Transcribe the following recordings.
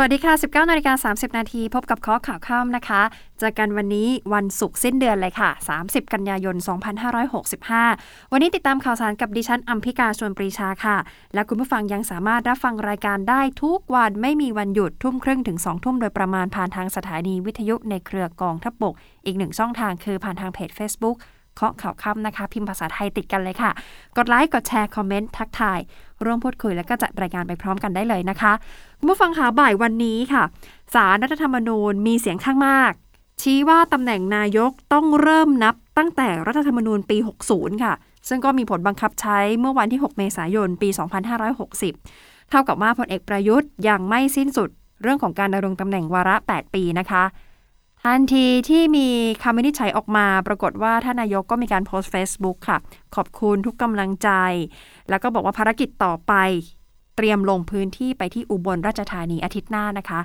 สวัสดีค่ะ 19นาฬิกา30 นาทีพบกับข้อข่าวค่ำนะคะเจอกันวันนี้วันศุกร์สิ้นเดือนเลยค่ะ 30 กันยายน 2565 วันนี้ติดตามข่าวสารกับดิฉันอัมพิกาชวนปรีชาค่ะ และคุณผู้ฟังยังสามารถรับฟังรายการได้ทุกวันไม่มีวันหยุดทุ่มครึ่งถึง 2 ทุ่มโดยประมาณผ่านทางสถานีวิทยุในเครือกองทัพบกอีกหนึ่งช่องทางคือผ่านทางเพจ Facebook เคาะข่าวค่ำนะคะ พิมพ์ภาษาไทยติดกันเลยค่ะ กดไลค์กดแชร์คอมเมนต์ทักทาย ร่วมพูดคุยและก็จัดรายการไปพร้อมกันได้เลยนะคะคุณผู้ฟังคะบ่ายวันนี้ค่ะสารรัฐธรรมนูญมีเสียงข้างมาก ชี้ว่าตำแหน่งนายกต้องเริ่มนับตั้งแต่รัฐธรรมนูญปี 60 ค่ะ ซึ่งก็มีผลบังคับใช้เมื่อวันที่ 6 เมษายน ปี 2560 เท่ากับว่าพลเอกประยุทธ์ยังไม่สิ้นสุดเรื่องของการดำรงตำแหน่งวาระ 8 ปีนะคะ ทันทีที่มีคำวินิจฉัยออกมา ปรากฏว่าท่านนายกก็มีการโพสต์ Facebook ค่ะ ขอบคุณทุกกำลังใจ แล้วก็บอกว่าภารกิจต่อไป เตรียมลงพื้นที่ไปที่อุบลราชธานีอาทิตย์หน้านะคะ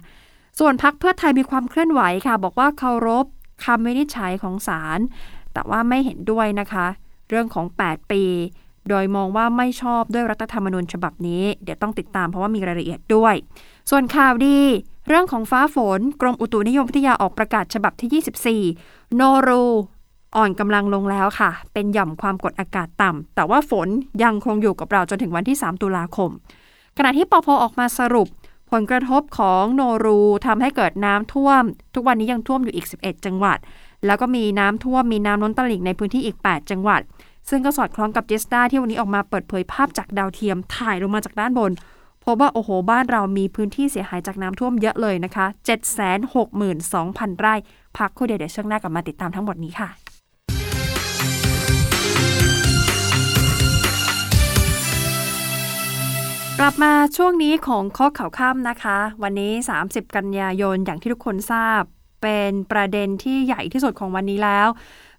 ส่วนพักเพื่อไทยมีความเคลื่อนไหวค่ะ บอกว่าเคารพคำวินิจฉัยของศาลแต่ว่าไม่เห็นด้วยนะคะ เรื่องของ 8 ปี โดยมองว่าไม่ชอบด้วยรัฐธรรมนูญฉบับนี้ เดี๋ยวต้องติดตามเพราะว่ามีรายละเอียดด้วย ส่วนข่าวดี เรื่องของฟ้าฝน กรมอุตุนิยมวิทยาออกประกาศฉบับที่ 24 โนรูอ่อนกำลังลงแล้วค่ะ เป็นหย่อมความกดอากาศต่ำ แต่ว่าฝนยังคงอยู่กับเราจนถึงวันที่ 3 ตุลาคม ขณะที่ปพออกมาสรุป ผลกระทบของโนรูทำให้เกิดน้ำท่วม ทุกวันนี้ยังท่วมอยู่อีก 11 จังหวัด แล้วก็มีน้ำท่วมมีน้ำล้นตลิ่งในพื้นที่อีก 8 จังหวัด ซึ่งก็สอดคล้องกับเจสตาที่วันนี้ออกมาเปิดเผยภาพจากดาวเทียมถ่ายลงมาจากด้านบน พบว่าโอ้โหบ้านเรามีพื้นที่เสียหายจากน้ำท่วมเยอะเลยนะคะ 762,000 ไร่ พักคู่เดียวเดี๋ยวช่วงหน้ากลับมาติดตามทั้งหมดนี้ค่ะ กลับมาช่วงนี้ของข้อข่าวข้ามนะคะ วันนี้ 30 กันยายนอย่างที่ทุกคนทราบ เป็นประเด็นที่ใหญ่ที่สุดของวันนี้แล้ว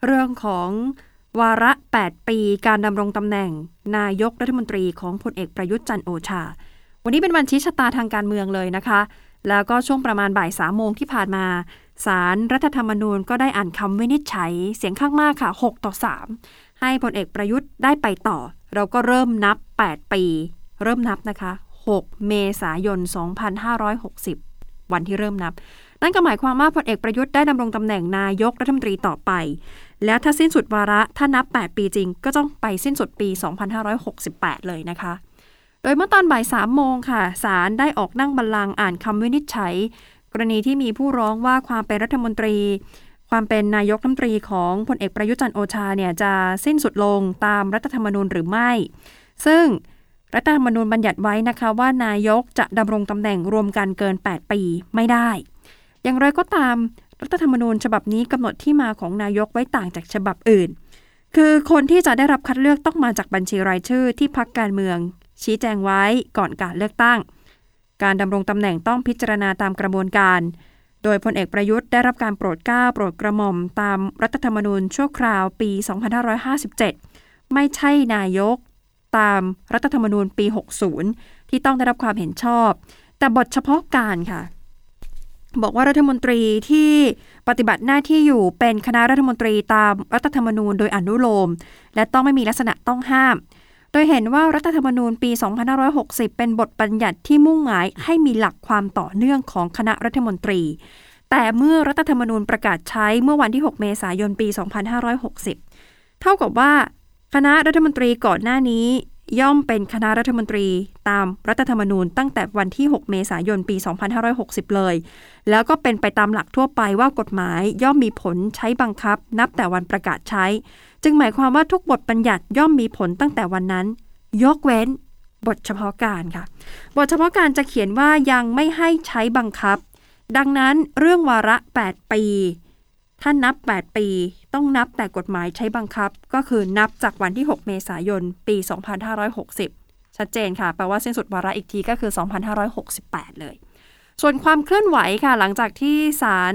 เรื่องของวาระ 8 ปี การดำรงตำแหน่ง นายกรัฐมนตรีของพลเอกประยุทธ์จันโอชา วันนี้เป็นวันชี้ชะตาทางการเมืองเลยนะคะ แล้วก็ช่วงประมาณบ่ายสามโมงที่ผ่านมาสารรัฐธรรมนูญก็ได้อ่านคำวินิจฉัย เสียงข้างมากค่ะ 6 ต่อ 3 ให้พลเอกประยุทธ์ได้ไปต่อ เราก็เริ่มนับ 8 ปี เริ่มนับนะคะ 6 เมษายน 2560 วันที่เริ่มนับ นั่นก็หมายความว่าพลเอกประยุทธ์ได้ดำรงตำแหน่งนายกรัฐมนตรีต่อไป แล้วถ้าสิ้นสุดวาระถ้านับ 8 ปีจริง ก็ต้องไปสิ้นสุดปี 2568 เลยนะคะ โดยเมื่อตอนบ่ายสามโมงค่ะศาลได้ออกนั่งบัลลังก์อ่านคำวินิจฉัย กรณีที่มีผู้ร้องว่าความเป็นรัฐมนตรี ความเป็นนายกรัฐมนตรีของพลเอกประยุจันโอชาเนี่ยจะสิ้นสุดลงตามรัฐธรรมนูญหรือไม่ ซึ่งรัฐธรรมนูญบัญญัติไว้นะคะว่านายกจะดำรงตำแหน่งรวมกันเกิน 8 ปีไม่ได้ อย่างไรก็ตามรัฐธรรมนูญฉบับนี้กำหนดที่มาของนายกไว้ต่างจากฉบับอื่น คือคนที่จะได้รับคัดเลือกต้องมาจากบัญชีรายชื่อที่พักการเมือง ชี้แจงไว้ก่อนการเลือกตั้ง การดำรงตำแหน่งต้องพิจารณาตามกระบวนการ โดยพลเอกประยุทธ์ได้รับการโปรดเกล้าโปรดกระหม่อมตามรัฐธรรมนูญชั่วคราวปี 2557 ไม่ใช่นายกตามรัฐธรรมนูญปี 60 ที่ต้องได้รับความเห็นชอบ แต่บทเฉพาะการค่ะ บอกว่ารัฐมนตรีที่ปฏิบัติหน้าที่อยู่เป็นคณะรัฐมนตรีตามรัฐธรรมนูญโดยอนุโลม และต้องไม่มีลักษณะต้องห้าม ดยเห็นว่ารัฐธรรมนูญปี 2560 เป็นบทบัญญัติที่มุ่งหมายให้มีหลักความต่อเนื่องของคณะรัฐมนตรี แต่เมื่อรัฐธรรมนูญประกาศใช้เมื่อวันที่ 6 เมษายนปี 2560 เท่ากับว่า คณะรัฐมนตรีก่อนหน้านี้ ย่อมเป็นคณะรัฐมนตรีตามรัฐธรรมนูญตั้งแต่วันที่ 6 เมษายน ปี 2560 เลย แล้วก็เป็นไปตามหลักทั่วไปว่ากฎหมายย่อมมีผลใช้บังคับ นับแต่วันประกาศใช้ จึงหมายความว่าทุกบทบัญญัติย่อมมีผลตั้งแต่วันนั้น ยกเว้น บทเฉพาะการค่ะ บทเฉพาะการจะเขียนว่ายังไม่ให้ใช้บังคับ ดังนั้นเรื่องวาระ 8 ปี ถ้านับ 8 ปี ต้องนับแต่กฎหมายใช้บังคับ ก็คือนับจากวันที่ 6 เมษายน ปี 2560 ชัดเจนค่ะ แปลว่าสิ้นสุดวาระอีกทีก็คือ 2568 เลย ส่วนความเคลื่อนไหวค่ะ หลังจากที่ศาล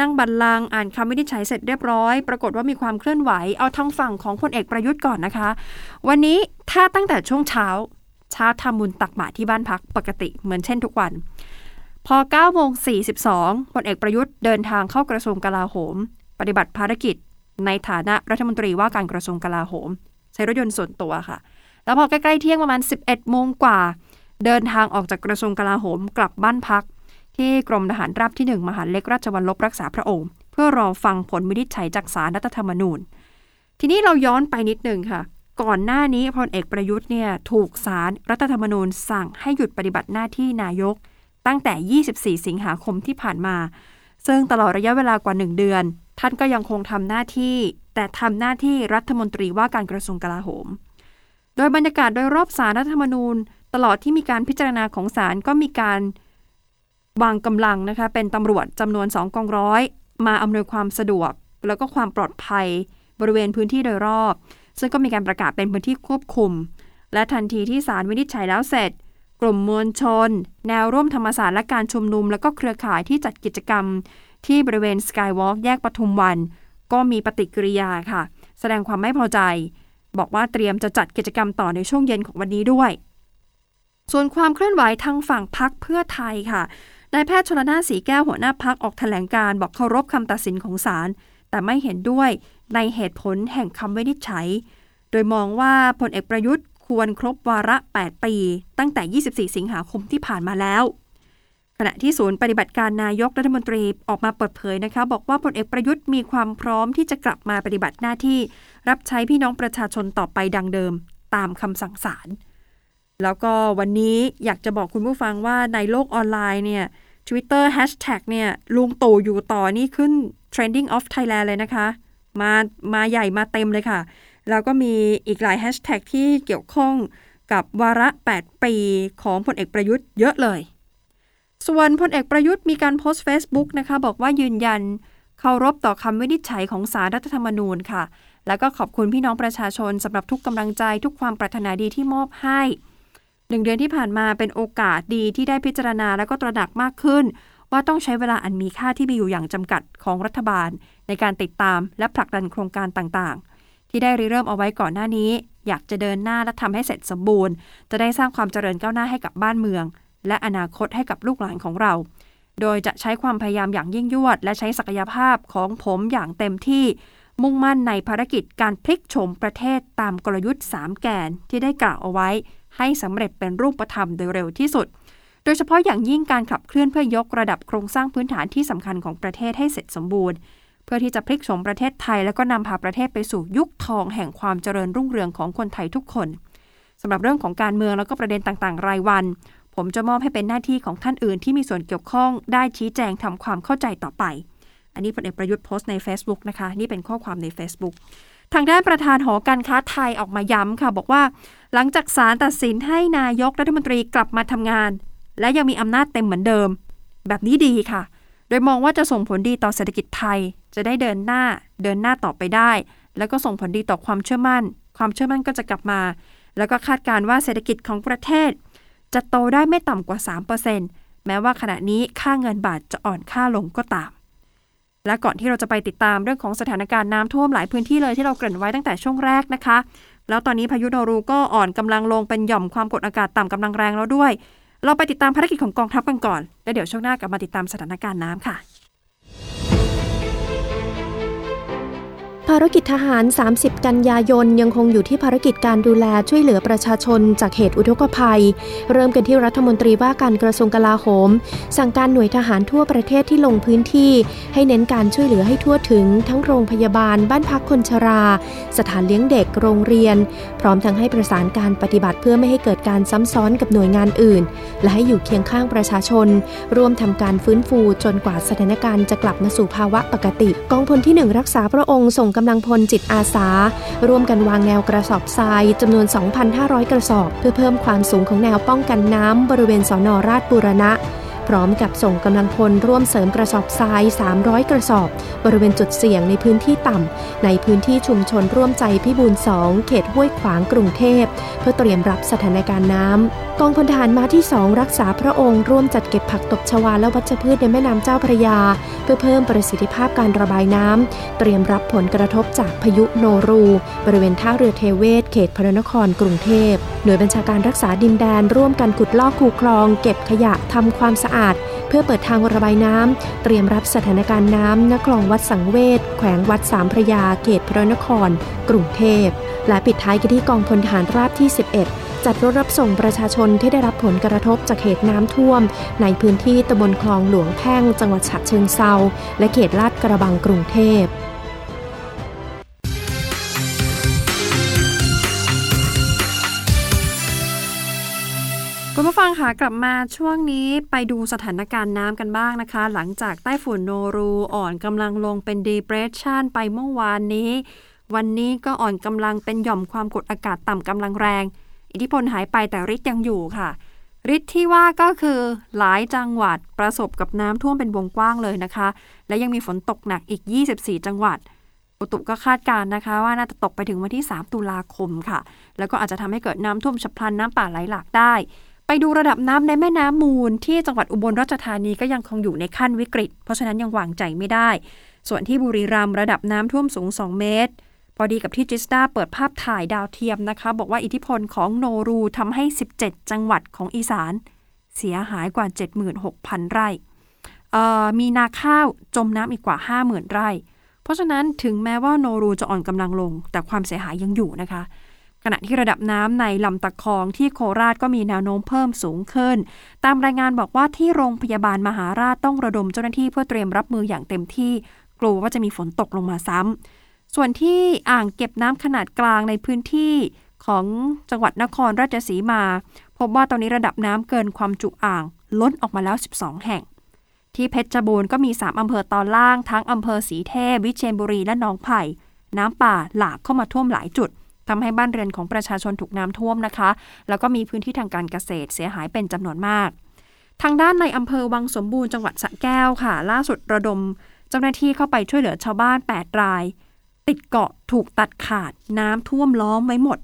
นั่งบัลลังอ่านคำวินิจฉัยเสร็จเรียบร้อย ปรากฏว่ามีความเคลื่อนไหว เอาทางฝั่งของพลเอกประยุทธ์ก่อนนะคะ วันนี้ถ้าตั้งแต่ช่วงเช้า เช้าทำบุญตักบาตรที่บ้านพักปกติเหมือนเช่นทุกวัน พอ9โมง42พลเอกประยุทธ์เดินทางเข้ากระทรวงกลาโหม ปฏิบัติภารกิจ ในฐานะรัฐมนตรีว่าการกระทรวงกลาโหม ใช้รถยนต์ส่วนตัวค่ะ แล้วพอใกล้ๆเที่ยงประมาณ 11โมงกว่า เดินทางออกจากกระทรวงกลาโหมกลับบ้านพัก ที่กรมทหารราบที่ 1 มหาเล็กราชวัลลบรักษาพระองค์ เพื่อรอฟังผลวินิจฉัยจากสารรัฐธรรมนูญ ทีนี้เราย้อนไปนิดหนึ่งค่ะ ก่อนหน้านี้พลเอกประยุทธ์เนี่ยถูกสารรัฐธรรมนูญ สั่งให้หยุดปฏิบัติหน้าที่นายก ตั้งแต่ 24 สิงหาคมที่ผ่านมา ซึ่งตลอดระยะเวลากว่า 1 เดือน ท่านก็ยังคงทำหน้าที่ แต่ทำหน้าที่รัฐมนตรีว่าการกระทรวงกลาโหม โดยบรรยากาศโดยรอบสารรัฐธรรมนูญ ตลอดที่มีการพิจารณาของศาลก็มีการวางกำลังนะคะเป็นตำรวจจำนวนสองกองร้อย มาอำนวยความสะดวก แล้วก็ความปลอดภัยบริเวณพื้นที่โดยรอบ ซึ่งก็มีการประกาศเป็นพื้นที่ควบคุม และทันทีที่ศาลวินิจฉัยแล้วเสร็จ กลุ่มมวลชน แนวร่วมธรรมศาสตร์และการชุมนุม แล้วก็เครือข่ายที่จัดกิจกรรม ที่บริเวณสกายวอล์กแยกปทุมวัน ก็มีปฏิกิริยาค่ะ แสดงความไม่พอใจ บอกว่าเตรียมจะจัดกิจกรรมต่อในช่วงเย็นของวันนี้ด้วย ส่วนความเคลื่อนไหวทางฝั่งพักเพื่อไทยค่ะนายแพทย์ชลนาสีแก้วหัวหน้าพักออกแถลงการบอกเคารพคำตัดสินของศาลแต่ไม่เห็นด้วยในเหตุผลแห่งคำวินิจฉัย โดยมองว่าพลเอกประยุทธ์ควรครบวาระ 8 ปี ตั้งแต่ 24 สิงหาคมที่ผ่านมาแล้ว ณะที่ศูนย์ปฏิบัติการนายกรัฐมนตรีออกมาเปิดเผยนะคะ บอกว่าพลเอกประยุทธ์มีความพร้อมที่จะกลับมาปฏิบัติหน้าที่ รับใช้พี่น้องประชาชนต่อไปดังเดิม ตามคำสั่งศาลแล้วก็วันนี้อยากจะบอกคุณผู้ฟังว่าในโลกออนไลน์เนี่ย Twitter Hashtag เนี่ยลุงตู่อยู่ต่อนี่ขึ้น Trending of Thailand เลยนะคะ มามาใหญ่มาเต็มเลยค่ะ แล้วก็มีอีกหลายแฮชแท็กที่เกี่ยวข้องกับวาระ 8 ปีของพลเอกประยุทธ์เยอะเลย ส่วนพลเอกประยุทธ์มีการโพสต์ Facebook นะคะบอกว่ายืนยันเคารพต่อคำวินิจฉัยของสารรัฐธรรมนูญค่ะ แล้วก็ขอบคุณพี่น้องประชาชนสำหรับทุกกำลังใจทุกความปรารถนาดีที่มอบให้หนึ่งเดือนที่ผ่านมาเป็นโอกาสดีที่ได้พิจารณาและก็ตระหนักมากขึ้น ว่าต้องใช้เวลาอันมีค่าที่มีอยู่อย่างจำกัดของรัฐบาล ในการติดตามและผลักดันโครงการต่างๆ ที่ได้ริเริ่มเอาไว้ก่อนหน้านี้ อยากจะเดินหน้าและทำให้เสร็จสมบูรณ์ จะได้สร้างความเจริญก้าวหน้าให้กับบ้านเมือง และอนาคตให้กับลูกหลานของเรา โดยจะใช้ความพยายามอย่างยิ่งยวด และใช้ศักยภาพของผมอย่างเต็มที่มุ่งมั่นในภารกิจการพลิกโฉมประเทศตามกลยุทธ์ 3 แกนที่ได้กล่าวเอาไว้ ให้สำเร็จเป็นรูปธรรมโดยเร็วที่สุด โดยเฉพาะอย่างยิ่งการขับเคลื่อนเพื่อยกระดับโครงสร้างพื้นฐานที่สำคัญของประเทศให้เสร็จสมบูรณ์ เพื่อที่จะพลิกโฉมประเทศไทย และก็นำพาประเทศไปสู่ยุคทองแห่งความเจริญรุ่งเรืองของคนไทยทุกคนสำหรับเรื่องของการเมืองแล้วก็ประเด็นต่างๆ รายวัน ผมจะมอบให้เป็นหน้าที่ของท่านอื่นที่มีส่วนเกี่ยวข้องได้ชี้แจงทำความเข้าใจต่อไป อันนี้พลเอกประยุทธ์โพสต์ใน Facebook นะคะ นี่เป็นข้อความใน Facebook ทางด้านประธานหอการค้าไทยออกมาย้ำค่ะ บอกว่า หลังจากศาลตัดสินให้นายกรัฐมนตรีกลับมาทำงาน และยังมีอำนาจเต็มเหมือนเดิม แบบนี้ดีค่ะ โดยมองว่าจะส่งผลดีต่อเศรษฐกิจไทย จะได้เดินหน้าเดินหน้าต่อไปได้ แล้วก็ส่งผลดีต่อความเชื่อมั่น ความเชื่อมั่นก็จะกลับมา แล้วก็คาดการว่าเศรษฐกิจของประเทศ จะโตได้ไม่ต่ำกว่า 3%แม้ว่าขณะนี้ค่าเงินบาทจะอ่อนค่าลงก็ตาม และก่อนที่เราจะไปติดตามเรื่องของสถานการณ์น้ำท่วมหลายพื้นที่เลยที่เราเกริ่นไว้ตั้งแต่ช่วงแรกนะคะ แล้วตอนนี้พายุโนรูก็อ่อนกำลังลงเป็นหย่อมความกดอากาศต่ำกำลังแรงแล้วด้วย เราไปติดตามภารกิจของกองทัพกันก่อน แล้วเดี๋ยวช่วงหน้ากลับมาติดตามสถานการณ์น้ำค่ะ ภารกิจทหาร 30 กันยายนยังคงอยู่ที่ภารกิจการดูแลช่วยเหลือประชาชนจากเหตุอุทกภัย เริ่มกันที่รัฐมนตรีว่าการกระทรวงกลาโหม สั่งการหน่วยทหารทั่วประเทศที่ลงพื้นที่ ให้เน้นการช่วยเหลือให้ทั่วถึง ทั้งโรงพยาบาล บ้านพักคนชรา สถานเลี้ยงเด็กโรงเรียน พร้อมทั้งให้ประสานการปฏิบัติเพื่อไม่ให้เกิดการซ้ำซ้อนกับหน่วยงานอื่น และให้อยู่เคียงข้างประชาชน ร่วมทำการฟื้นฟูจนกว่าสถานการณ์จะกลับมาสู่ภาวะปกติ กองพลที่ 1 รักษาพระองค์ส่งกำลังพลจิตอาสา ร่วมกันวางแนวกระสอบทรายจำนวน 2,500 กระสอบ เพื่อเพิ่มความสูงของแนวป้องกันน้ำบริเวณสอนอราชบุรณะ พร้อมกับส่งกำลังพลร่วมเสริมกระสอบทราย 300 กระสอบ บริเวณจุดเสี่ยงในพื้นที่ต่ำ ในพื้นที่ชุมชนร่วมใจพิบูล2เขตห้วยขวางกรุงเทพ เพื่อเตรียมรับสถานการณ์น้ำกองพลทหารมาที่ 2 รักษาพระองค์ร่วมจัดเก็บผักตบชวาและวัชพืชในแม่น้ำเจ้าพระยา เพื่อเพิ่มประสิทธิภาพการระบายน้ำเตรียมรับผลกระทบจากพายุโนรู บริเวณท่าเรือเทเวศ เขตพระนครกรุงเทพหน่วยบัญชาการรักษาดินแดนร่วมกันขุดลอกคูคลอง เก็บขยะทำความสะอาด เพื่อเปิดทางระบายน้ำ เตรียมรับสถานการณ์น้ำณคลองวัดสังเวชแขวงวัดสามพระยาเขตพระนคร กรุงเทพ และปิดท้ายกันที่กองพลทหารราบที่ 11จัดรถรับส่งประชาชนที่ได้รับผลกระทบจากเหตุน้ำท่วม ในพื้นที่ตำบลคลองหลวงแพ่งจังหวัดฉะเชิงเซาและเขตลาดกระบังกรุงเทพ งค่ะกลับมาช่วงนี้ไปดูสถานการณ์น้ำกันบ้างนะคะ หลังจากใต้ฝุ่นโนรูอ่อนกำลังลงเป็น depression ไปเมื่อวานนี้ วันนี้ก็อ่อนกำลังเป็นหย่อมความกดอากาศต่ำกำลังแรง อิทธิพลหายไปแต่ฤทธิ์ยังอยู่ค่ะฤทธิ์ที่ว่าก็คือหลายจังหวัดประสบกับน้ำท่วมเป็นวงกว้างเลยนะคะ และยังมีฝนตกหนักอีก 24 จังหวัดอุตุก็คาดการณ์นะคะว่าน่าจะตกไปถึงวันที่ 3 ตุลาคมค่ะ แล้วก็อาจจะทำให้เกิดน้ำท่วมฉับพลันน้ำป่าไหลหลากได้ ไปดูระดับน้ำในแม่น้ำมูล ที่จังหวัดอุบลราชธานีก็ยังคงอยู่ในขั้นวิกฤต เพราะฉะนั้นยังวางใจไม่ได้ ส่วนที่บุรีรัมย์ระดับน้ำท่วมสูง 2 เมตร พอดีกับที่จิสตาเปิดภาพถ่ายดาวเทียมนะคะ บอกว่าอิทธิพลของโนรูทำให้ 17 จังหวัดของอีสาน เสียหายกว่า 76,000 ไร่มีนาข้าวจมน้ำอีกกว่า 50,000 ไร่ เพราะฉะนั้นถึงแม้ว่าโนรูจะอ่อนกำลังลง แต่ความเสียหายยังอยู่นะคะ ขณะที่ระดับน้ำในลำตะคองที่โคราชก็มีแนวโน้มเพิ่มสูงขึ้น ตามรายงานบอกว่าที่โรงพยาบาลมหาราชต้องระดมเจ้าหน้าที่เพื่อเตรียมรับมืออย่างเต็มที่ กลัวว่าจะมีฝนตกลงมาซ้ำ ส่วนที่อ่างเก็บน้ำขนาดกลางในพื้นที่ของจังหวัดนครราชสีมา พบว่าตอนนี้ระดับน้ำเกินความจุอ่างล้นออกมาแล้ว 12 แห่ง ที่เพชรบูรณ์ก็มี 3 อำเภอตอนล่าง ทั้งอำเภอสีเทพ วิเชียรบุรีและหนองไผ่ น้ำป่าหลากเข้ามาท่วมหลายจุด ทำให้บ้านเรือนของประชาชนถูกน้ำท่วมนะคะ แล้วก็มีพื้นที่ทางการเกษตรเสียหายเป็นจำนวนมาก ทางด้านในอำเภอวังสมบูรณ์จังหวัดสระแก้วค่ะ ล่าสุดระดม เจ้าหน้าที่เข้าไปช่วยเหลือชาวบ้าน 8 ราย ติดเกาะถูกตัดขาดน้ำท่วมล้อมไว้หมด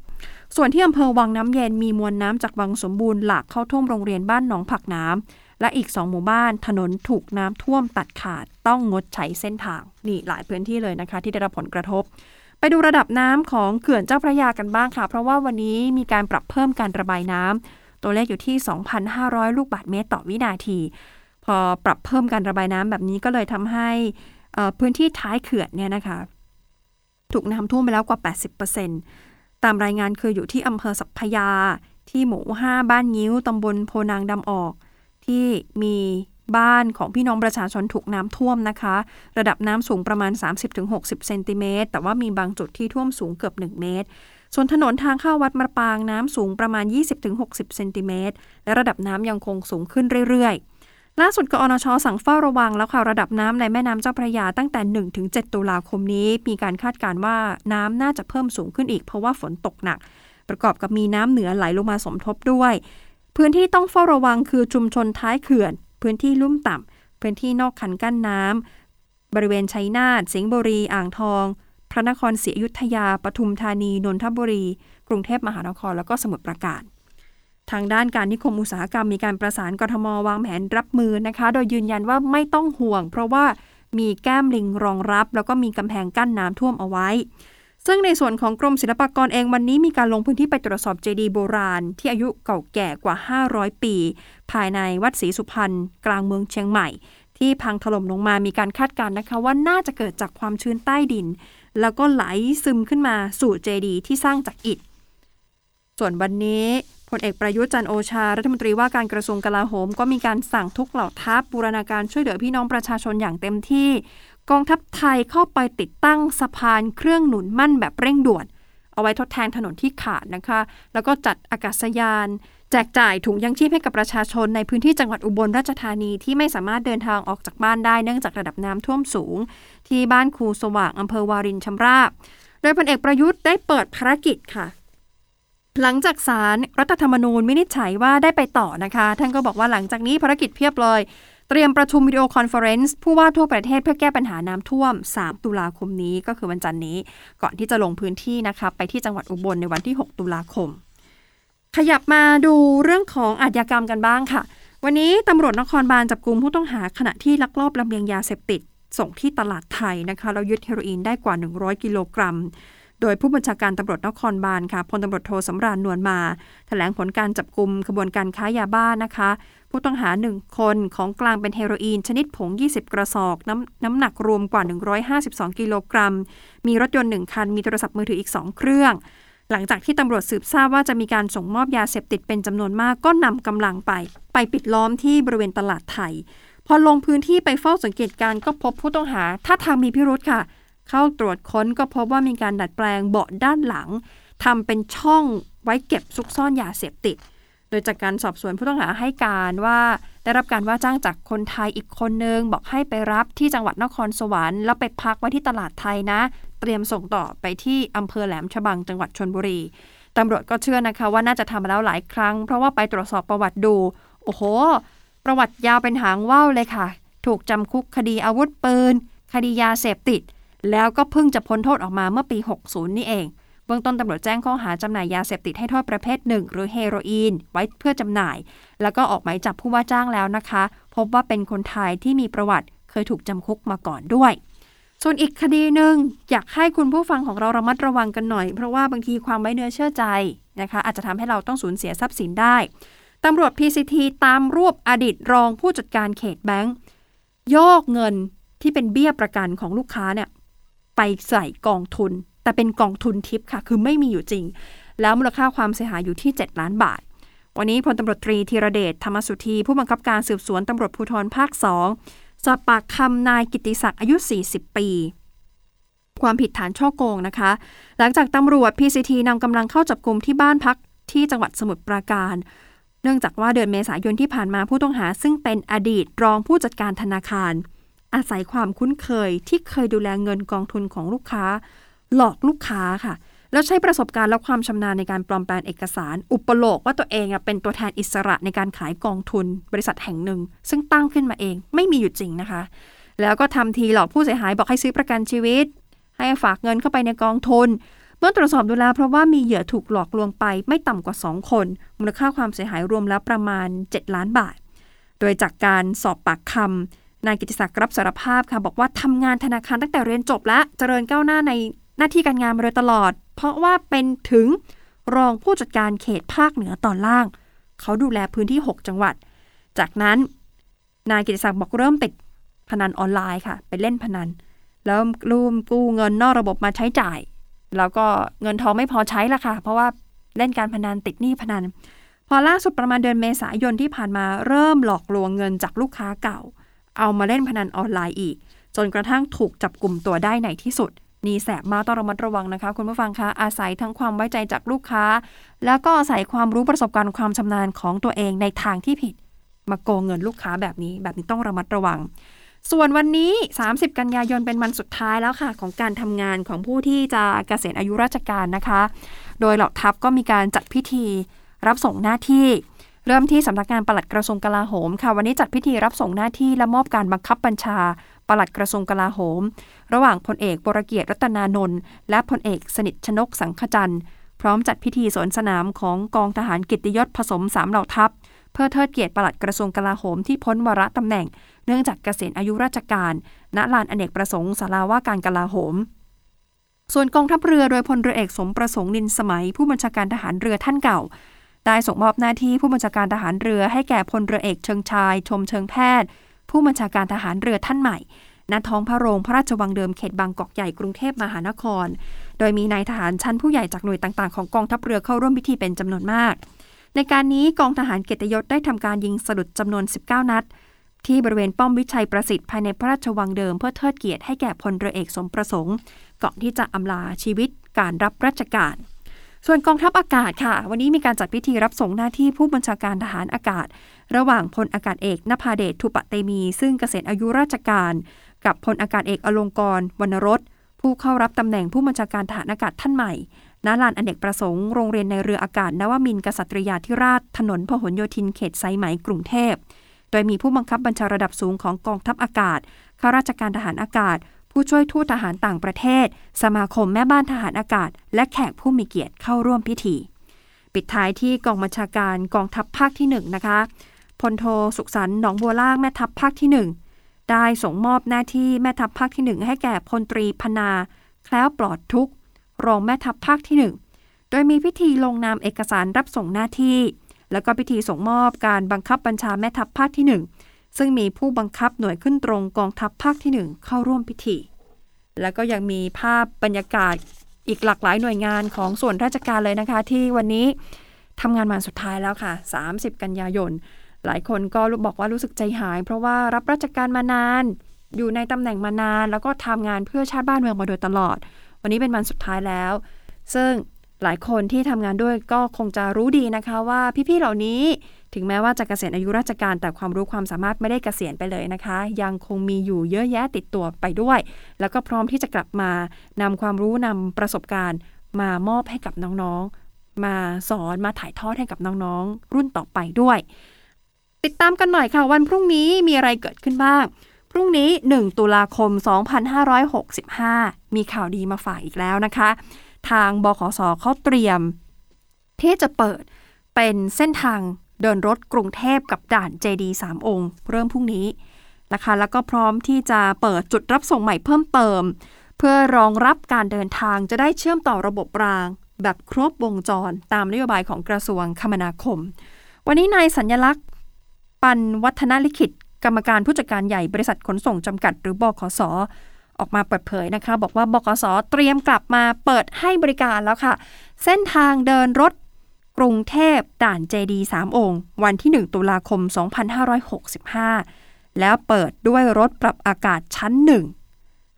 ส่วนที่อำเภอวังน้ำเย็นมีมวลน้ำจากวังสมบูรณ์หลากเข้าท่วมโรงเรียนบ้านหนองผักน้ำและอีกสองหมู่บ้านถนนถูกน้ำท่วมตัดขาดต้องงดใช้เส้นทางนี่หลายพื้นที่เลยนะคะ ที่ได้รับผลกระทบ ไปดูระดับน้ำของเขื่อนเจ้าพระยากันบ้างค่ะ เพราะว่าวันนี้มีการปรับเพิ่มการระบายน้ำตัวเลขอยู่ที่ 2,500 ลูกบาศก์เมตรต่อวินาที พอปรับเพิ่มการระบายน้ำแบบนี้ก็เลยทำให้พื้นที่ท้ายเขื่อนเนี่ยนะคะ ถูกน้ำท่วมไปแล้วกว่า 80%ตามรายงานคืออยู่ที่อำเภอสัพพยา ที่หมู่ 5 บ้านยิ้วตำบลโพนางดำออก ที่มี บ้านของพี่น้องประชาชนถูกน้ำท่วมนะคะ ระดับน้ำสูงประมาณ 30-60 เซนติเมตรแต่ว่ามีบางจุดที่ท่วมสูงเกือบ 1 เมตร ส่วนถนนทางเข้าวัดมะปางน้ำสูงประมาณ 20-60 เซนติเมตรและระดับน้ำยังคงสูงขึ้นเรื่อยๆ ล่าสุดกอนชสั่งเฝ้าระวังแล้วค่ะระดับน้ำในแม่น้ำเจ้าพระยาตั้งแต่ 1-7 ตุลาคมนี้ มีการคาดการณ์ว่าน้ำน่าจะเพิ่มสูงขึ้นอีก เพราะว่าฝนตกหนัก ประกอบกับมีน้ำเหนือไหลลงมาสมทบด้วย พื้นที่ต้องเฝ้าระวังคือชุมชนท้ายเขื่อน พื้นที่ลุ่มต่ำพื้นที่นอกคันกั้นน้ำบริเวณชัยนาทสิงห์บุรี อ่างทอง พระนครศรีอยุธยา ปทุมธานี นนทบุรี กรุงเทพมหานคร แล้วก็สมุทรปราการทางด้านการนิคมอุตสาหกรรมมีการประสานกทมวางแผนรับมือนะคะ โดยยืนยันว่าไม่ต้องห่วง เพราะว่ามีแก้มลิงรองรับ แล้วก็มีกำแพงกั้นน้ำท่วมเอาไว้ ซึ่งในส่วนของกรมศิลปากรเองวันนี้มีการลงพื้นที่ไปตรวจสอบเจดีย์โบราณ ที่อายุเก่าแก่กว่า 500 ปี ภายในวัดศรีสุพรรณกลางเมืองเชียงใหม่ ที่พังถล่มลงมามีการคาดการณ์นะคะว่าน่าจะเกิดจากความชื้นใต้ดิน แล้วก็ไหลซึมขึ้นมาสู่เจดีย์ที่สร้างจากอิฐ ส่วนวันนี้พลเอกประยุทธ์จันโอชา รัฐมนตรีว่าการกระทรวงกลาโหม ก็มีการสั่งทุกเหล่าทัพบูรณาการช่วยเหลือพี่น้องประชาชนอย่างเต็มที่ กองทัพไทยเข้าไปติดตั้งสะพานเครื่องหนุนมั่นแบบเร่งด่วน เอาไว้ทดแทนถนนที่ขาดนะคะ แล้วก็จัดอากาศยาน แจกจ่ายถุงยังชีพให้กับประชาชนในพื้นที่จังหวัดอุบลราชธานีที่ไม่สามารถเดินทางออกจากบ้านได้เนื่องจากระดับน้ำท่วมสูง ที่บ้านครูสว่างอำเภอวารินชำราบ โดยพลเอกประยุทธ์ได้เปิดภารกิจค่ะหลังจากสารรัฐธรรมนูญวินิจฉัยว่าได้ไปต่อนะคะ ท่านก็บอกว่าหลังจากนี้ภารกิจเพียบเลย เตรียมประชุม video conference ผู้ว่าทั่วประเทศเพื่อแก้ปัญหาน้ำท่วม 3 ตุลาคมนี้ก็คือวันจันทร์นี้ ก่อนที่จะลงพื้นที่นะคะไปที่จังหวัดอุบลในวันที่ 6 ตุลาคม ขยับมาดูเรื่องของอาชญากรรมกันบ้างค่ะ วันนี้ตำรวจนครบาลจับกลุ่มผู้ต้องหาขณะที่ลักลอบลำเลียงยาเสพติด ส่งที่ตลาดไทนะคะเรายึดเฮโรอีนได้กว่า 100 กิโลกรัมโดยผู้บัญชาการตำรวจนครบาลค่ะพลตำรวจโทสำราญนวลมาแถลงผลการจับกลุ่มขบวนการค้ายาบ้านะคะ ผู้ต้องหา 1 คนของกลางเป็นเฮโรอีน ชนิดผง 20 กระสอบน้ำน้ำหนักรวมกว่า 152 กิโลกรัม มีรถยนต์ 1 คัน มีโทรศัพท์มือถืออีก 2 เครื่อง หลังจากที่ตำรวจสืบทราบว่าจะมีการส่งมอบยาเสพติดเป็นจำนวนมากก็นำกำลังไป ไปปิดล้อมที่บริเวณตลาดไทย พอลงพื้นที่ไปเฝ้าสังเกตการณ์ก็พบผู้ต้องหาท่าทางมีพิรุธค่ะ เข้าตรวจค้นก็พบว่ามีการดัดแปลงเบาะด้านหลังทำเป็นช่องไว้เก็บซุกซ่อนยาเสพติด โดยจากการสอบสวนผู้ต้องหาให้การว่าได้รับการว่าจ้างจากคนไทยอีกคนนึง บอกให้ไปรับที่จังหวัดนครสวรรค์แล้วไปพักไว้ที่ตลาดไทยนะ เตรียมส่งต่อไปที่อำเภอแหลมฉบังจังหวัดชนบุรีตำรวจก็เชื่อนะคะว่าน่าจะทำมาแล้วหลายครั้ง เพราะว่าไปตรวจสอบประวัติดู โอ้โห ประวัติยาวเป็นหางว่าวเลยค่ะ ถูกจำคุกคดีอาวุธปืน คดียาเสพติด แล้วก็เพิ่งจะพ้นโทษออกมาเมื่อปี 60 นี่เอง เบื้องต้นตำรวจแจ้งข้อหาจำหน่ายยาเสพติดให้โทษประเภทหนึ่งหรือเฮโรอีน ไว้เพื่อจำหน่าย แล้วก็ออกหมายจับผู้ว่าจ้างแล้วนะคะ พบว่าเป็นคนไทยที่มีประวัติเคยถูกจำคุกมาก่อนด้วย ส่วนอีกคดีหนึ่งอยากให้คุณผู้ฟังของเราระมัดระวังกันหน่อย เพราะว่าบางทีความไว้เนื้อเชื่อใจนะคะ อาจจะทำให้เราต้องสูญเสียทรัพย์สินได้ตำรวจ PCT ตามรวบอดีตรองผู้จัดการเขตแบงค์โยกเงินที่เป็นเบี้ยประกันของลูกค้าเนี่ยไปใส่กองทุน แต่เป็นกองทุนทิปค่ะ คือไม่มีอยู่จริง แล้วมูลค่าความเสียหายอยู่ที่ 7 ล้านบาท วันนี้พลตำรวจตรีธีรเดชธรรมสุธี ผู้บังคับการสืบสวนตำรวจภูธรภาค2สอบปากคำนายกิติศักดิ์อายุ 40 ปี ความผิดฐานช่อโกงนะคะ หลังจากตำรวจ PCT นำกำลังเข้าจับกลุ่มที่บ้านพักที่จังหวัดสมุทรปราการ เนื่องจากว่าเดือนเมษายนที่ผ่านมาผู้ต้องหา ซึ่งเป็นอดีตรองผู้จัดการธนาคาร อาศัยความคุ้นเคยที่เคยดูแลเงินกองทุนของลูกค้า หลอกลูกค้าค่ะ แล้วใช้ประสบการณ์และความชำนาญในการปลอมแปลงเอกสาร อุปโลกว่าตัวเองเป็นตัวแทนอิสระในการขายกองทุน บริษัทแห่งหนึ่ง ซึ่งตั้งขึ้นมาเองไม่มีอยู่จริงนะคะ แล้วก็ทำทีหลอกผู้เสียหายบอกให้ซื้อประกันชีวิต ให้ฝากเงินเข้าไปในกองทุนเมื่อตรวจสอบดูแล้วเพราะว่ามีเหยื่อถูกหลอกลวงไปไม่ต่ำกว่า 2 คน มูลค่าความเสียหายรวมแล้วประมาณ 7 ล้านบาท โดยจากการสอบปากคำนายกิติศักดิ์รับสารภาพค่ะ บอกว่าทำงานธนาคารตั้งแต่เรียนจบและเจริญก้าวหน้าใน หน้าที่การงานมาโดยตลอด เพราะว่าเป็นถึงรองผู้จัดการเขตภาคเหนือตอนล่าง เขาดูแลพื้นที่ 6 จังหวัด จากนั้นนายกิติศักดิ์บอกเริ่มติดพนันออนไลน์ค่ะ ไปเล่นพนัน แล้วร่วมกู้เงินนอกระบบมาใช้จ่าย แล้วก็เงินทองไม่พอใช้ละค่ะ เพราะว่าเล่นการพนันติดหนี้พนัน พอล่าสุดประมาณเดือนเมษายนที่ผ่านมาเริ่มหลอกลวงเงินจากลูกค้าเก่า เอามาเล่นพนันออนไลน์อีก จนกระทั่งถูกจับกลุ่มตัวได้ในที่สุด นี่แสบมากต้องระมัดระวังนะคะ คุณผู้ฟังคะอาศัยทั้งความไว้ใจจากลูกค้า แล้วก็อาศัยความรู้ประสบการณ์ความชำนาญของตัวเองในทางที่ผิด มาโกงเงินลูกค้าแบบนี้ แบบนี้ต้องระมัดระวัง ส่วนวันนี้ 30 กันยายนเป็นวันสุดท้ายแล้วค่ะ ของการทำงานของผู้ที่จะเกษียณอายุราชการนะคะ โดยเหล่าทัพก็มีการจัดพิธีรับส่งหน้าที่เริ่มที่สำนักงานปลัดกระทรวงกลาโหมค่ะ วันนี้จัดพิธีรับส่งหน้าที่และมอบการบังคับบัญชา ปลัดกระทรวงกลาโหม ระหว่างพลเอกบรเกียรติรัตนานนท์และพลเอกสนิทชนกสังขจันทร์พร้อมจัดพิธีสวนสนามของกองทหารกิติยศผสมสามเหล่าทัพ เพื่อเทิดเกียรติปลัดกระทรวงกลาโหมที่พ้นวาระตำแหน่ง เนื่องจากเกษียณอายุราชการ ณลานอเนกประสงค์ศาลาว่าการกลาโหม ส่วนกองทัพเรือโดยพลเรือเอกสมประสงค์นินสมัย ผู้บัญชาการทหารเรือท่านเก่า ได้ส่งมอบหน้าที่ผู้บัญชาการทหารเรือให้แก่พลเรือเอกเชิงชาย ชมเชิงแพทย์ ผู้บัญชาการทหารเรือท่านใหม่ณท้องพระโรงพระราชวังเดิมเขตบางกอกใหญ่กรุงเทพมหานคร โดยมีนายทหารชั้นผู้ใหญ่จากหน่วยต่างๆของกองทัพเรือเข้าร่วมพิธีเป็นจำนวนมาก ในการนี้กองทหารเกียรติยศได้ทำการยิงสลุดจำนวน 19 นัด ที่บริเวณป้อมวิชัยประสิทธิ์ภายในพระราชวังเดิมเพื่อเทิดเกียรติให้แก่พลเรือเอกสมประสงค์ก่อนที่จะอำลาชีวิตการรับราชการ ส่วนกองทัพอากาศค่ะ วันนี้มีการจัดพิธีรับส่งหน้าที่ผู้บัญชาการทหารอากาศ ระหว่างพลอากาศเอกนภาเดชทุปะเตมี ซึ่งเกษียณอายุราชการ กับพลอากาศเอกอลงกรวรรณรสผู้เข้ารับตำแหน่งผู้บัญชาการทหารอากาศท่านใหม่ณลานอเนกประสงค์โรงเรียนในเรืออากาศนวมินกษัตริยาธิราชถนนพหลโยธินเขตไซไหมกรุงเทพ โดยมีผู้บังคับบัญชาระดับสูงของกองทัพอากาศข้าราชการทหารอากาศ ผู้ช่วยทูตทหารต่างประเทศ สมาคมแม่บ้านทหารอากาศ และแขกผู้มีเกียรติเข้าร่วมพิธี ปิดท้ายที่กองบัญชาการกองทัพภาคที่ 1 นะคะพลโทสุขสันต์หนองบัวล่างแม่ทัพภาคที่ 1 ได้ส่งมอบหน้าที่แม่ทัพภาคที่ 1 ให้แก่พลตรีพนา แคล้วปลอดทุกรองแม่ทัพภาคที่ 1 โดยมีพิธีลงนามเอกสารรับส่งหน้าที่ แล้วก็พิธีส่งมอบการบังคับบัญชาแม่ทัพภาคที่ 1 ซึ่งมีผู้บังคับหน่วยขึ้นตรงกองทัพภาคที่ 1 เข้าร่วมพิธี แล้วก็ยังมีภาพบรรยากาศอีกหลากหลายหน่วยงานของส่วนราชการเลยนะคะ ที่วันนี้ทำงานมาสุดท้ายแล้วค่ะ 30 กันยายน หลายคนก็บอกว่ารู้สึกใจหาย เพราะว่ารับราชการมานาน อยู่ในตำแหน่งมานาน แล้วก็ทำงานเพื่อชาติบ้านเมืองมาโดยตลอด วันนี้เป็นวันสุดท้ายแล้ว ซึ่งหลายคนที่ทำงานด้วยก็คงจะรู้ดีนะคะว่าพี่ๆเหล่านี้ ถึงแม้ว่าจะเกษียณอายุราชการ แต่ความรู้ความสามารถไม่ได้เกษียณไปเลยนะคะ ยังคงมีอยู่เยอะแยะติดตัวไปด้วย แล้วก็พร้อมที่จะกลับมานำความรู้นำประสบการณ์ มามอบให้กับน้องๆ มาสอนมาถ่ายทอดให้กับน้องๆ รุ่นต่อไปด้วย ติดตามกันหน่อยค่ะ วันพรุ่งนี้มีอะไรเกิดขึ้นบ้างพรุ่งนี้ 1 ตุลาคม 2565 มีข่าวดีมาฝากอีกแล้วนะคะ ทางบขสเขาเตรียม ที่จะเปิดเป็นเส้นทาง เดินรถกรุงเทพกับด่านเจดีสามองค์ เริ่มพรุ่งนี้นะคะ แล้วก็พร้อมที่จะเปิดจุดรับส่งใหม่เพิ่มเติม เพื่อรองรับการเดินทางจะได้เชื่อมต่อระบบราง แบบครบวงจรตามนโยบายของกระทรวงคมนาคม วันนี้นายสัญญลักษณ์ ปันวัฒนลิขิต กรรมการผู้จัดการใหญ่บริษัทขนส่งจำกัด หรือบขสออกมาเปิดเผยนะคะ บอกว่าบขสเตรียมกลับมาเปิดให้บริการแล้วค่ะ เส้นทางเดินรถ กรุงเทพด่านเจดีสามองค์ วันที่ 1 ตุลาคม 2565 แล้วเปิดด้วยรถปรับอากาศชั้นหนึ่ง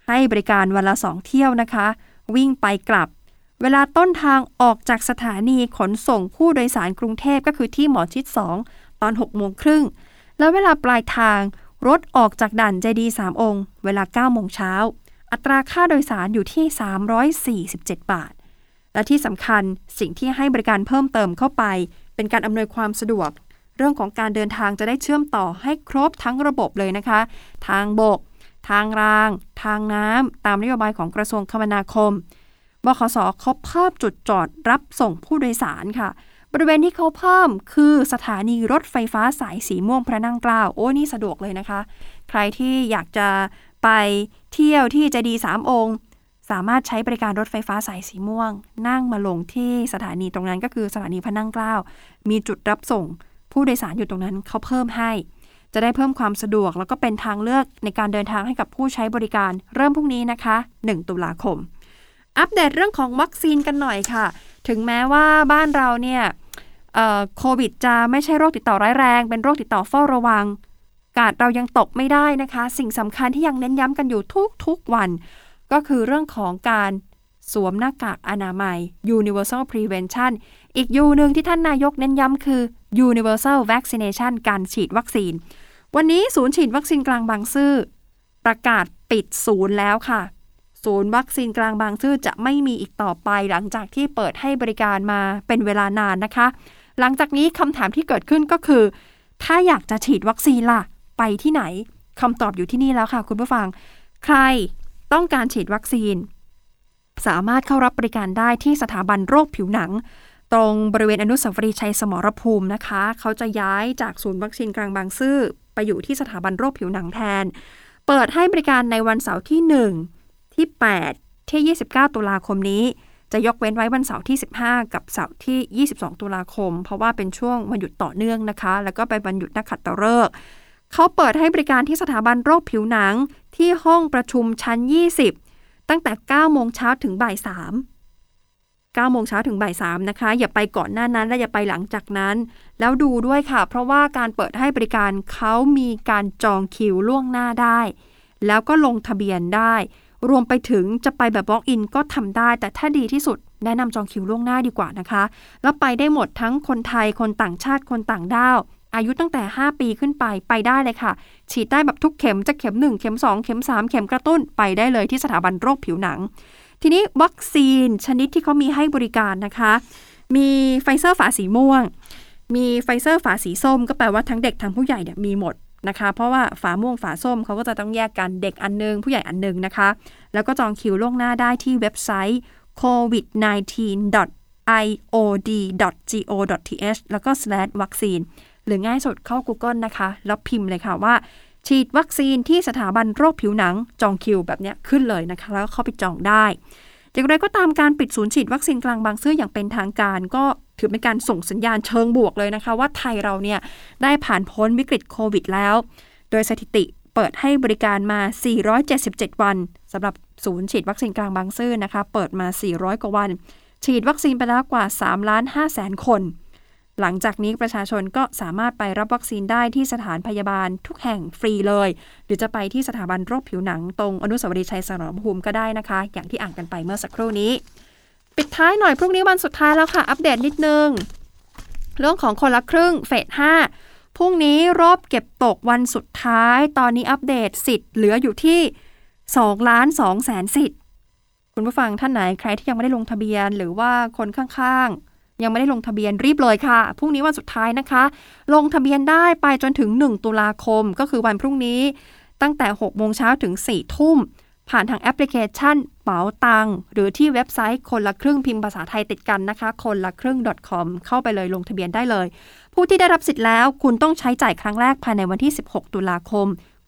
ให้บริการวันละสองเที่ยวนะคะ วิ่งไปกลับ เวลาต้นทางออกจากสถานีขนส่งผู้โดยสารกรุงเทพก็คือที่หมอชิด 2 ตอน 6 โมงครึ่ง แล้วเวลาปลายทางรถออกจากด่านเจดีสามองค์ เวลา 9 โมงเช้า อัตราค่าโดยสารอยู่ที่ 347 บาท และที่สำคัญสิ่งที่ให้บริการเพิ่มเติมเข้าไป เป็นการอำนวยความสะดวก เรื่องของการเดินทางจะได้เชื่อมต่อให้ครบทั้งระบบเลยนะคะ ทางบก ทางราง ทางน้ำตามนโยบายของกระทรวงคมนาคมบขสเขาเพิ่มจุดจอดรับส่งผู้โดยสารค่ะ บริเวณที่เขาเพิ่มคือสถานีรถไฟฟ้าสายสีม่วงพระนั่งเกล้าโอ้นี่สะดวกเลยนะคะ ใครที่อยากจะไปเที่ยวที่เจดีสามองค์ สามารถใช้บริการรถไฟฟ้าสายสีม่วง นั่งมาลงที่สถานีตรงนั้นก็คือสถานีพระนั่งเกล้า มีจุดรับส่ง ผู้โดยสารอยู่ตรงนั้นเขาเพิ่มให้ จะได้เพิ่มความสะดวก แล้วก็เป็นทางเลือกในการเดินทางให้กับผู้ใช้บริการ เริ่มพรุ่งนี้นะคะ 1 ตุลาคม อัปเดตเรื่องของวัคซีนกันหน่อยค่ะ ถึงแม้ว่าบ้านเราเนี่ยโควิดจะไม่ใช่โรคติดต่อร้ายแรง เป็นโรคติดต่อเฝ้าระวัง กาดเรายังตกไม่ได้นะคะ สิ่งสำคัญที่ยังเน้นย้ำกันอยู่ทุกๆวัน ก็คือเรื่องของการสวมหน้ากากอนามัย universal prevention อีกยูหนึ่งที่ท่านนายกเน้นย้ำคือ universal vaccination การฉีดวัคซีน วันนี้ศูนย์ฉีดวัคซีนกลางบางซื่อ ประกาศปิดศูนย์แล้วค่ะ ศูนย์วัคซีนกลางบางซื่อจะไม่มีอีกต่อไปหลังจากที่เปิดให้บริการมาเป็นเวลานานนะคะ หลังจากนี้คำถามที่เกิดขึ้นก็คือ ถ้าอยากจะฉีดวัคซีนล่ะ ไปที่ไหนคำตอบอยู่ที่นี่แล้วค่ะ คุณผู้ฟัง ใคร ต้องการฉีดวัคซีน สามารถเข้ารับบริการได้ที่สถาบันโรคผิวหนัง ตรงบริเวณอนุสาวรีย์ชัยสมรภูมินะคะ เขาจะย้ายจากศูนย์วัคซีนกลางบางซื่อไปอยู่ที่สถาบันโรคผิวหนังแทน เปิดให้บริการในวันเสาร์ที่ 1 ที่ 8 ที่ 29 ตุลาคมนี้ จะยกเว้นไว้วันเสาร์ที่ 15 กับเสาร์ที่ 22 ตุลาคม เพราะว่าเป็นช่วงวันหยุดต่อเนื่องนะคะ แล้วก็เป็นวันหยุดนักขัตฤกษ์ เขาเปิดให้บริการที่สถาบันโรคผิวหนังที่ห้องประชุมชั้น 20 ตั้งแต่ 9 โมงเช้าถึงบ่าย 3 9 โมงเช้าถึงบ่าย 3 นะคะ อย่าไปก่อนหน้านั้นและอย่าไปหลังจากนั้น แล้วดูด้วยค่ะ เพราะว่าการเปิดให้บริการเขามีการจองคิวล่วงหน้าได้ แล้วก็ลงทะเบียนได้ รวมไปถึงจะไปแบบ walk in ก็ทำได้ แต่ถ้าดีที่สุดแนะนำจองคิวล่วงหน้าดีกว่านะคะ แล้วไปได้หมดทั้งคนไทย คนต่างชาติ คนต่างด้าว อายุตั้งแต่ 5 ปีขึ้นไปไปได้เลยค่ะ ฉีดได้แบบทุกเข็มจะเข็ม 1 เข็ม 2 เข็ม 3 เข็มกระตุ้นไปได้เลยที่สถาบันโรคผิวหนัง ทีนี้วัคซีนชนิดที่เขามีให้บริการนะคะ มีไฟเซอร์ฝาสีม่วง มีไฟเซอร์ฝาสีส้ม ก็แปลว่าทั้งเด็กทั้งผู้ใหญ่เนี่ยมีหมดนะคะ เพราะว่าฝาม่วงฝาส้มเขาก็จะต้องแยกกันเด็กอันนึง ผู้ใหญ่อันนึงนะคะ แล้วก็จองคิวล่วงหน้าได้ที่เว็บไซต์ covid19.iod.go.th แล้วก็ slash vaccine หรือง่ายสุดเข้า Google นะคะ แล้วพิมพ์เลยค่ะว่า ฉีดวัคซีนที่สถาบันโรคผิวหนังจองคิวแบบนี้ขึ้นเลยนะคะ แล้วเข้าไปจองได้ อย่างไรก็ตามการปิดศูนย์ฉีดวัคซีนกลางบางซื่ออย่างเป็นทางการ ก็ถือเป็นการส่งสัญญาณเชิงบวกเลยนะคะ ว่าไทยเราเนี่ยได้ผ่านพ้นวิกฤตโควิดแล้ว โดยสถิติเปิดให้บริการมา 477 วันสำหรับศูนย์ฉีดวัคซีนกลางบางซื่อนะคะ เปิดมา 400 กว่าวัน ฉีดวัคซีนไปแล้วกว่า 3 ล้าน5แสนคน หลังจากนี้ประชาชนก็สามารถไปรับวัคซีนได้ที่สถานพยาบาลทุกแห่งฟรีเลย หรือจะไปที่สถาบันโรคผิวหนังตรงอนุสาวรีย์ชัยสมรภูมิก็ได้นะคะ อย่างที่อ่านกันไปเมื่อสักครู่นี้ ปิดท้ายหน่อยพรุ่งนี้วันสุดท้ายแล้วค่ะ อัปเดตนิดนึง เรื่องของคนละครึ่งเฟส5พรุ่งนี้รอบเก็บตกวันสุดท้าย ตอนนี้อัปเดตสิทธิ์เหลืออยู่ที่2ล้าน2แสนสิทธิ์ คุณผู้ฟังท่านไหนใครที่ยังไม่ได้ลงทะเบียน หรือว่าคนข้างๆ ยังไม่ได้ลงทะเบียนรีบเลยค่ะ พรุ่งนี้วันสุดท้ายนะคะ ลงทะเบียนได้ไปจนถึง 1 ตุลาคม ก็คือวันพรุ่งนี้ ตั้งแต่ 6 โมงเช้าถึง 4 ทุ่ม ผ่านทางแอปพลิเคชันเป๋าตัง หรือที่เว็บไซต์คนละครึ่งพิมพ์ภาษาไทยติดกันนะคะ คนละครึ่ง .com เข้าไปเลยลงทะเบียนได้เลย ผู้ที่ได้รับสิทธิ์แล้ว คุณต้องใช้จ่ายครั้งแรกภายในวันที่ 16 ตุลาคม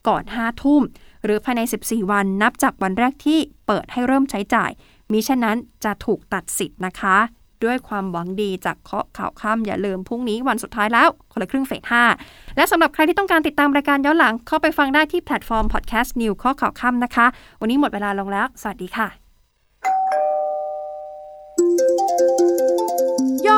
ก่อน 5 ทุ่ม หรือภายใน 14 วันนับจากวันแรกที่เปิดให้เริ่มใช้จ่ายมิฉะนั้นจะถูกตัดสิทธิ์นะคะ ด้วยความหวังดีจากเคาะข่าวค่ำอย่าลืมพรุ่งนี้วันสุดท้ายแล้ว คนละครึ่งเฟส5และสำหรับใครที่ต้องการติดตามรายการย้อนหลัง เข้าไปฟังได้ที่แพลตฟอร์มพอดแคสต์ News เคาะข่าวค่ำนะคะ วันนี้หมดเวลาลงแล้ว สวัสดีค่ะ